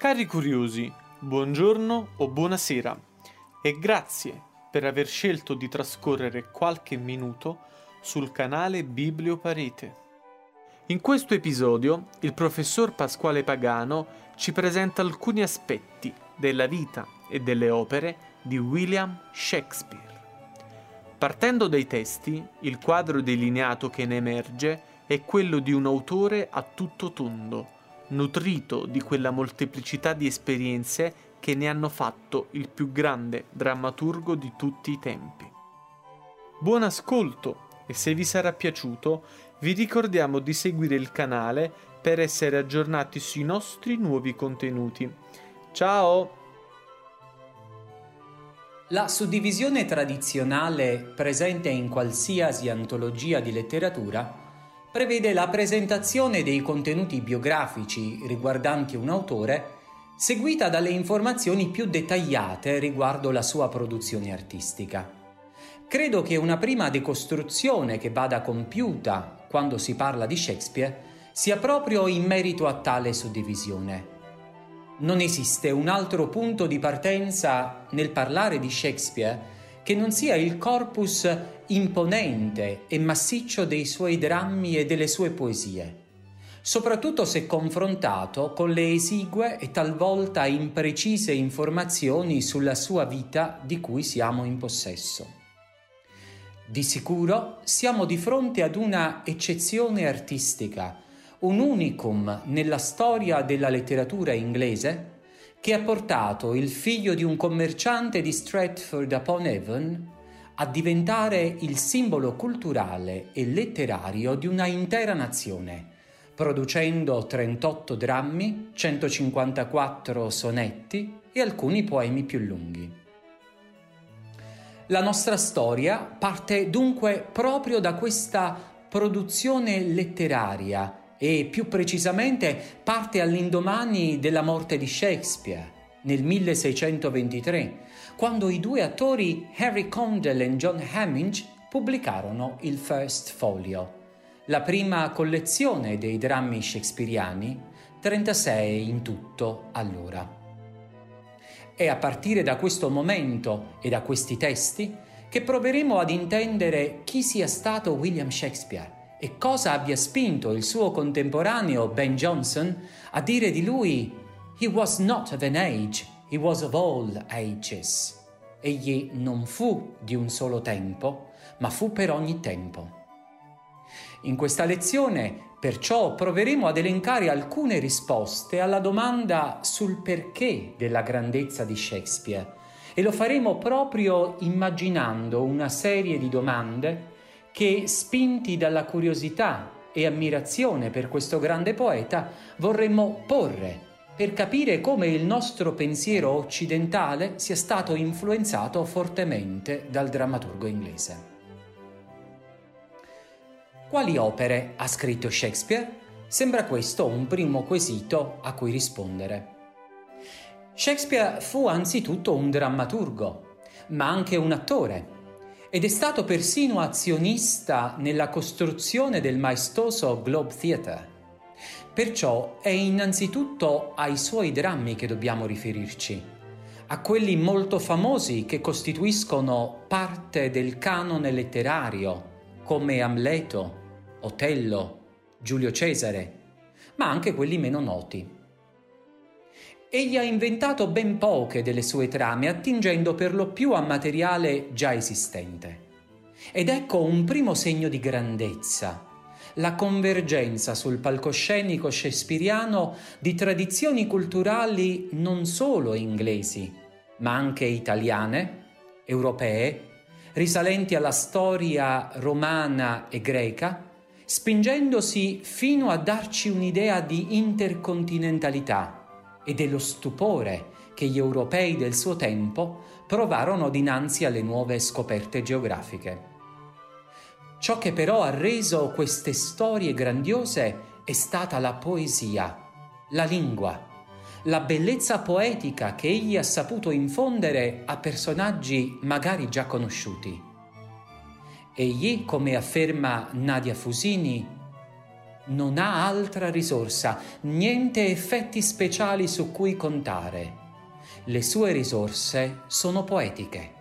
Cari curiosi, buongiorno o buonasera e grazie per aver scelto di trascorrere qualche minuto sul canale Biblio Parete. In questo episodio il professor Pasquale Pagano ci presenta alcuni aspetti della vita e delle opere di William Shakespeare. Partendo dai testi, il quadro delineato che ne emerge è quello di un autore a tutto tondo, nutrito di quella molteplicità di esperienze che ne hanno fatto il più grande drammaturgo di tutti i tempi. Buon ascolto e se vi sarà piaciuto vi ricordiamo di seguire il canale per essere aggiornati sui nostri nuovi contenuti. Ciao! La suddivisione tradizionale presente in qualsiasi antologia di letteratura prevede la presentazione dei contenuti biografici riguardanti un autore, seguita dalle informazioni più dettagliate riguardo la sua produzione artistica. Credo che una prima decostruzione che vada compiuta quando si parla di Shakespeare sia proprio in merito a tale suddivisione. Non esiste un altro punto di partenza nel parlare di Shakespeare che non sia il corpus imponente e massiccio dei suoi drammi e delle sue poesie, soprattutto se confrontato con le esigue e talvolta imprecise informazioni sulla sua vita di cui siamo in possesso. Di sicuro siamo di fronte ad una eccezione artistica, un unicum nella storia della letteratura inglese che ha portato il figlio di un commerciante di Stratford upon Avon a diventare il simbolo culturale e letterario di una intera nazione, producendo 38 drammi, 154 sonetti e alcuni poemi più lunghi. La nostra storia parte dunque proprio da questa produzione letteraria e più precisamente parte all'indomani della morte di Shakespeare nel 1623, quando i due attori Harry Condell e John Hamming pubblicarono il First Folio, la prima collezione dei drammi shakespeariani, 36 in tutto allora. È a partire da questo momento e da questi testi che proveremo ad intendere chi sia stato William Shakespeare e cosa abbia spinto il suo contemporaneo Ben Jonson a dire di lui He was not of an age, he was of all ages. Egli non fu di un solo tempo, ma fu per ogni tempo. In questa lezione, perciò, proveremo ad elencare alcune risposte alla domanda sul perché della grandezza di Shakespeare e lo faremo proprio immaginando una serie di domande che, spinti dalla curiosità e ammirazione per questo grande poeta, vorremmo porre per capire come il nostro pensiero occidentale sia stato influenzato fortemente dal drammaturgo inglese. Quali opere ha scritto Shakespeare? Sembra questo un primo quesito a cui rispondere. Shakespeare fu anzitutto un drammaturgo, ma anche un attore ed è stato persino azionista nella costruzione del maestoso Globe Theatre. Perciò è innanzitutto ai suoi drammi che dobbiamo riferirci, a quelli molto famosi che costituiscono parte del canone letterario, come Amleto, Otello, Giulio Cesare, ma anche quelli meno noti. Egli ha inventato ben poche delle sue trame, attingendo per lo più a materiale già esistente. Ed ecco un primo segno di grandezza, la convergenza sul palcoscenico shakespeariano di tradizioni culturali non solo inglesi, ma anche italiane, europee, risalenti alla storia romana e greca, spingendosi fino a darci un'idea di intercontinentalità e dello stupore che gli europei del suo tempo provarono dinanzi alle nuove scoperte geografiche. Ciò che però ha reso queste storie grandiose è stata la poesia, la lingua, la bellezza poetica che egli ha saputo infondere a personaggi magari già conosciuti. Egli, come afferma Nadia Fusini, non ha altra risorsa, niente effetti speciali su cui contare. Le sue risorse sono poetiche.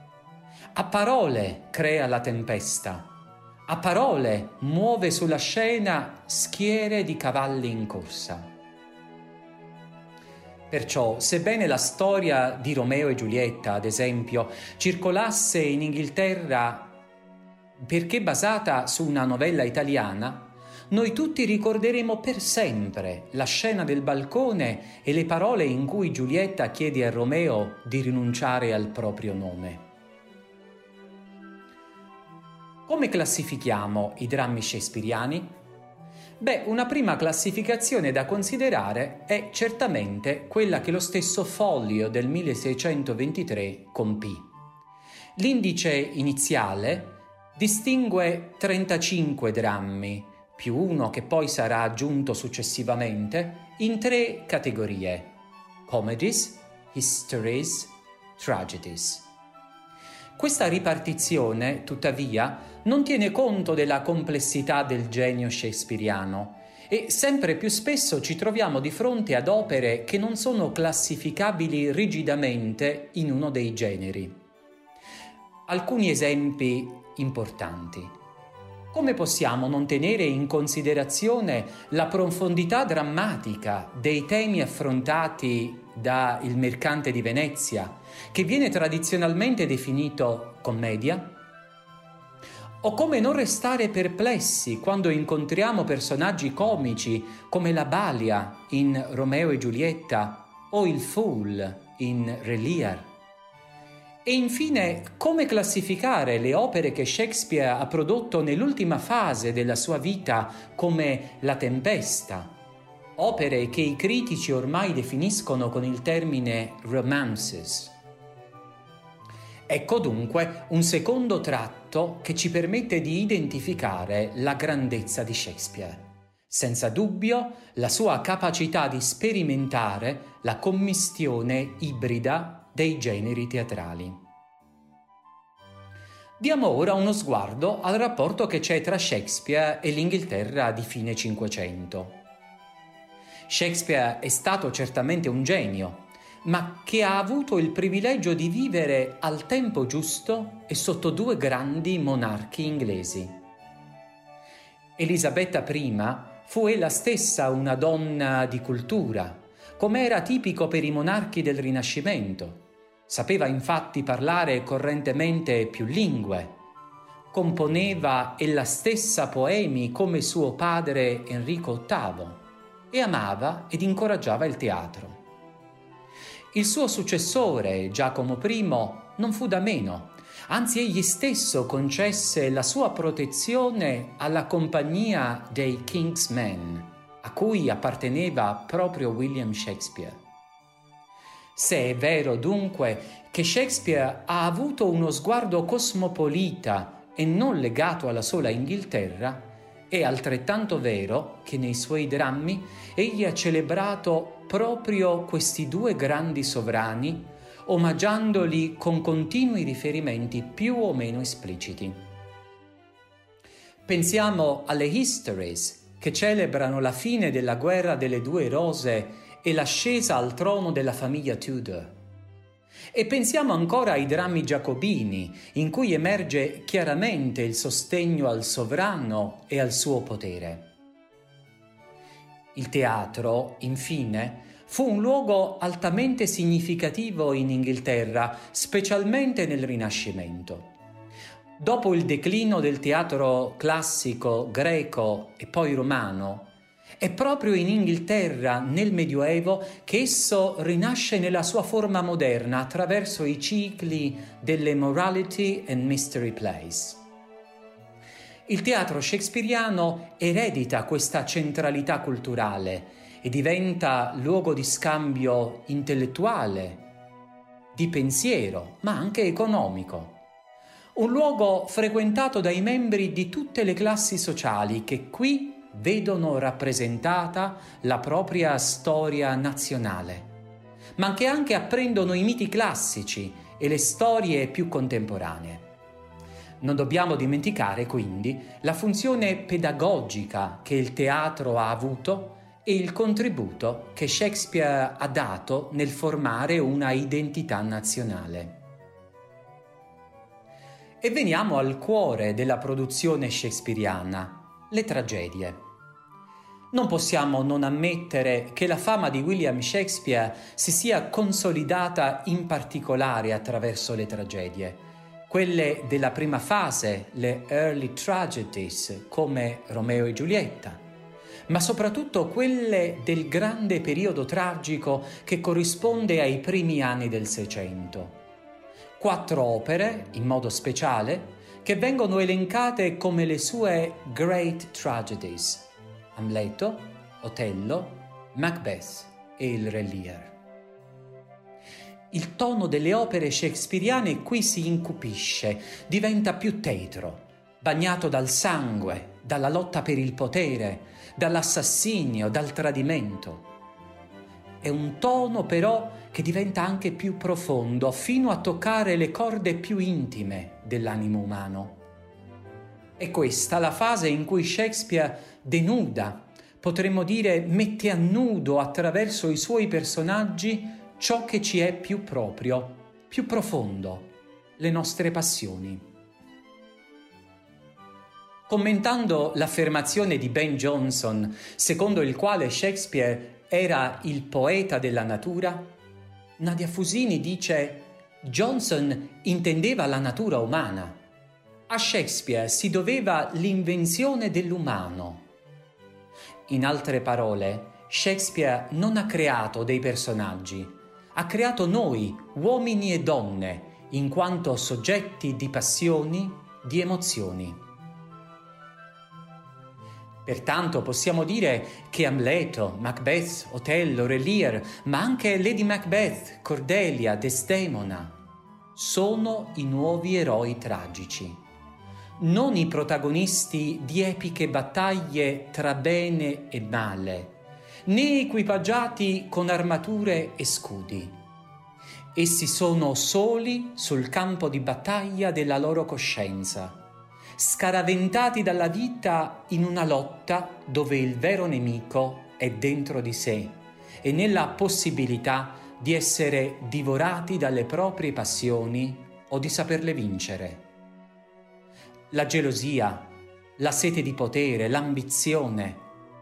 A parole crea la tempesta. A parole muove sulla scena schiere di cavalli in corsa. Perciò, sebbene la storia di Romeo e Giulietta, ad esempio, circolasse in Inghilterra perché basata su una novella italiana, noi tutti ricorderemo per sempre la scena del balcone e le parole in cui Giulietta chiede a Romeo di rinunciare al proprio nome. Come classifichiamo i drammi shakespeariani? Beh, una prima classificazione da considerare è certamente quella che lo stesso Foglio del 1623 compì. L'indice iniziale distingue 35 drammi, più uno che poi sarà aggiunto successivamente, in tre categorie: comedies, histories, tragedies. Questa ripartizione, tuttavia, non tiene conto della complessità del genio shakespeariano e sempre più spesso ci troviamo di fronte ad opere che non sono classificabili rigidamente in uno dei generi. Alcuni esempi importanti. Come possiamo non tenere in considerazione la profondità drammatica dei temi affrontati da Il mercante di Venezia, che viene tradizionalmente definito commedia? O come non restare perplessi quando incontriamo personaggi comici come la Balia in Romeo e Giulietta o il Fool in Re Lear? E infine, come classificare le opere che Shakespeare ha prodotto nell'ultima fase della sua vita come La Tempesta? Opere che i critici ormai definiscono con il termine romances. Ecco dunque un secondo tratto che ci permette di identificare la grandezza di Shakespeare. Senza dubbio la sua capacità di sperimentare la commistione ibrida dei generi teatrali. Diamo ora uno sguardo al rapporto che c'è tra Shakespeare e l'Inghilterra di fine Cinquecento. Shakespeare è stato certamente un genio, ma che ha avuto il privilegio di vivere al tempo giusto e sotto due grandi monarchi inglesi. Elisabetta I fu ella stessa una donna di cultura, come era tipico per i monarchi del Rinascimento. Sapeva infatti parlare correntemente più lingue. Componeva ella stessa poemi come suo padre Enrico VIII e amava ed incoraggiava il teatro. Il suo successore, Giacomo I, non fu da meno, anzi egli stesso concesse la sua protezione alla compagnia dei King's Men, a cui apparteneva proprio William Shakespeare. Se è vero dunque che Shakespeare ha avuto uno sguardo cosmopolita e non legato alla sola Inghilterra, è altrettanto vero che nei suoi drammi egli ha celebrato proprio questi due grandi sovrani, omaggiandoli con continui riferimenti più o meno espliciti. Pensiamo alle Histories, che celebrano la fine della guerra delle due rose e l'ascesa al trono della famiglia Tudor. E pensiamo ancora ai drammi giacobini, in cui emerge chiaramente il sostegno al sovrano e al suo potere. Il teatro, infine, fu un luogo altamente significativo in Inghilterra, specialmente nel Rinascimento. Dopo il declino del teatro classico greco e poi romano, è proprio in Inghilterra, nel Medioevo, che esso rinasce nella sua forma moderna attraverso i cicli delle Morality and Mystery Plays. Il teatro shakespeariano eredita questa centralità culturale e diventa luogo di scambio intellettuale, di pensiero, ma anche economico. Un luogo frequentato dai membri di tutte le classi sociali che qui vedono rappresentata la propria storia nazionale, ma che anche apprendono i miti classici e le storie più contemporanee. Non dobbiamo dimenticare quindi la funzione pedagogica che il teatro ha avuto e il contributo che Shakespeare ha dato nel formare una identità nazionale. E veniamo al cuore della produzione shakespeariana, le tragedie. Non possiamo non ammettere che la fama di William Shakespeare si sia consolidata in particolare attraverso le tragedie, quelle della prima fase, le early tragedies come Romeo e Giulietta, ma soprattutto quelle del grande periodo tragico che corrisponde ai primi anni del Seicento. Quattro opere, in modo speciale, che vengono elencate come le sue Great Tragedies, Amleto, Otello, Macbeth e il Re Lear. Il tono delle opere shakespeariane qui si incupisce, diventa più tetro, bagnato dal sangue, dalla lotta per il potere, dall'assassinio, dal tradimento. È un tono però che diventa anche più profondo, fino a toccare le corde più intime dell'animo umano. È questa la fase in cui Shakespeare denuda, potremmo dire mette a nudo attraverso i suoi personaggi ciò che ci è più proprio, più profondo, le nostre passioni. Commentando l'affermazione di Ben Jonson, secondo il quale Shakespeare era il poeta della natura, Nadia Fusini dice Johnson intendeva la natura umana. A Shakespeare si doveva l'invenzione dell'umano. In altre parole, Shakespeare non ha creato dei personaggi, ha creato noi, uomini e donne, in quanto soggetti di passioni, di emozioni. Pertanto possiamo dire che Amleto, Macbeth, Otello, Re Lear, ma anche Lady Macbeth, Cordelia, Desdemona, sono i nuovi eroi tragici, non i protagonisti di epiche battaglie tra bene e male, né equipaggiati con armature e scudi. Essi sono soli sul campo di battaglia della loro coscienza scaraventati dalla vita in una lotta dove il vero nemico è dentro di sé e nella possibilità di essere divorati dalle proprie passioni o di saperle vincere. La gelosia, la sete di potere, l'ambizione,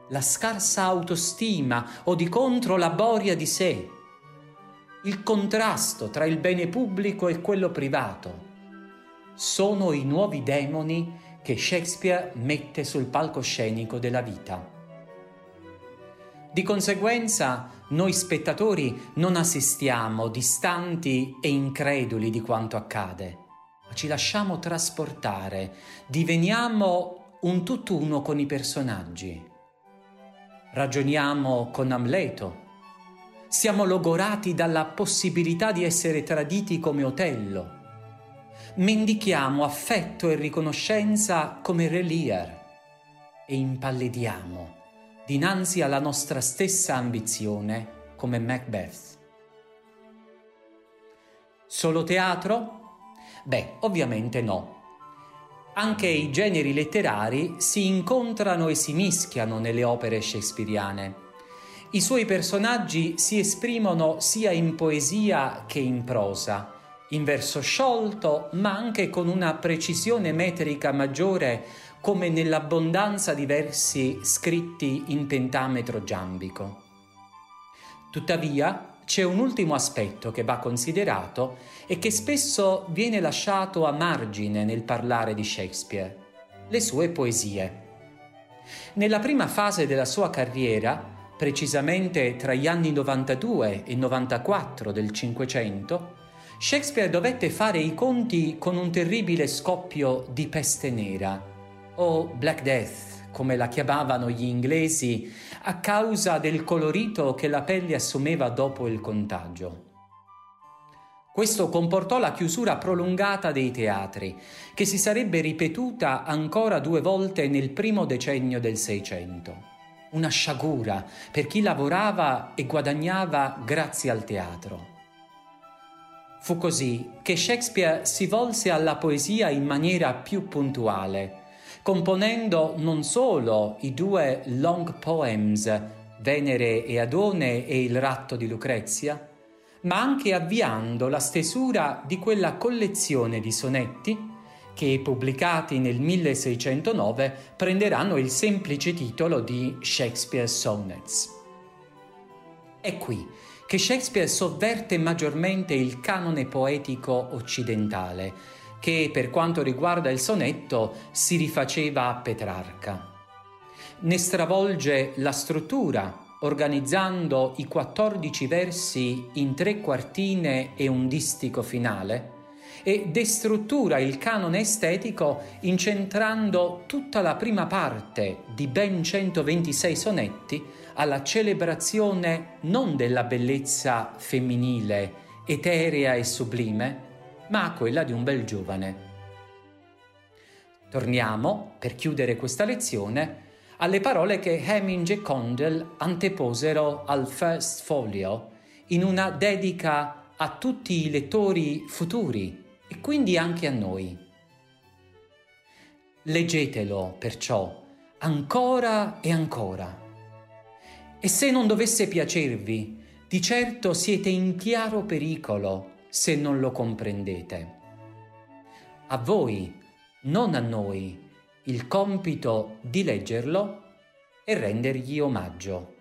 la scarsa autostima o di contro la boria di sé, il contrasto tra il bene pubblico e quello privato, sono i nuovi demoni che Shakespeare mette sul palcoscenico della vita. Di conseguenza, noi spettatori non assistiamo distanti e increduli di quanto accade, ci lasciamo trasportare, diveniamo un tutt'uno con i personaggi. Ragioniamo con Amleto, siamo logorati dalla possibilità di essere traditi come Otello, mendichiamo affetto e riconoscenza come Re Lear e impallidiamo dinanzi alla nostra stessa ambizione come Macbeth. Solo teatro? Beh, ovviamente no. Anche i generi letterari si incontrano e si mischiano nelle opere shakespeariane. I suoi personaggi si esprimono sia in poesia che in prosa in verso sciolto, ma anche con una precisione metrica maggiore come nell'abbondanza di versi scritti in pentametro giambico. Tuttavia, c'è un ultimo aspetto che va considerato e che spesso viene lasciato a margine nel parlare di Shakespeare, le sue poesie. Nella prima fase della sua carriera, precisamente tra gli anni 92 e 94 del Cinquecento, Shakespeare dovette fare i conti con un terribile scoppio di peste nera, o Black Death, come la chiamavano gli inglesi, a causa del colorito che la pelle assumeva dopo il contagio. Questo comportò la chiusura prolungata dei teatri, che si sarebbe ripetuta ancora due volte nel primo decennio del Seicento. Una sciagura per chi lavorava e guadagnava grazie al teatro. Fu così che Shakespeare si volse alla poesia in maniera più puntuale, componendo non solo i due long poems Venere e Adone e il ratto di Lucrezia, ma anche avviando la stesura di quella collezione di sonetti che pubblicati nel 1609 prenderanno il semplice titolo di Shakespeare Sonnets. È qui che Shakespeare sovverte maggiormente il canone poetico occidentale, che per quanto riguarda il sonetto si rifaceva a Petrarca. Ne stravolge la struttura, organizzando i 14 versi in tre quartine e un distico finale, e destruttura il canone estetico incentrando tutta la prima parte di ben 126 sonetti alla celebrazione non della bellezza femminile, eterea e sublime, ma a quella di un bel giovane. Torniamo, per chiudere questa lezione, alle parole che Heming e Condell anteposero al First Folio in una dedica a tutti i lettori futuri e quindi anche a noi. Leggetelo perciò ancora e ancora. E se non dovesse piacervi, di certo siete in chiaro pericolo se non lo comprendete. A voi, non a noi, il compito di leggerlo e rendergli omaggio.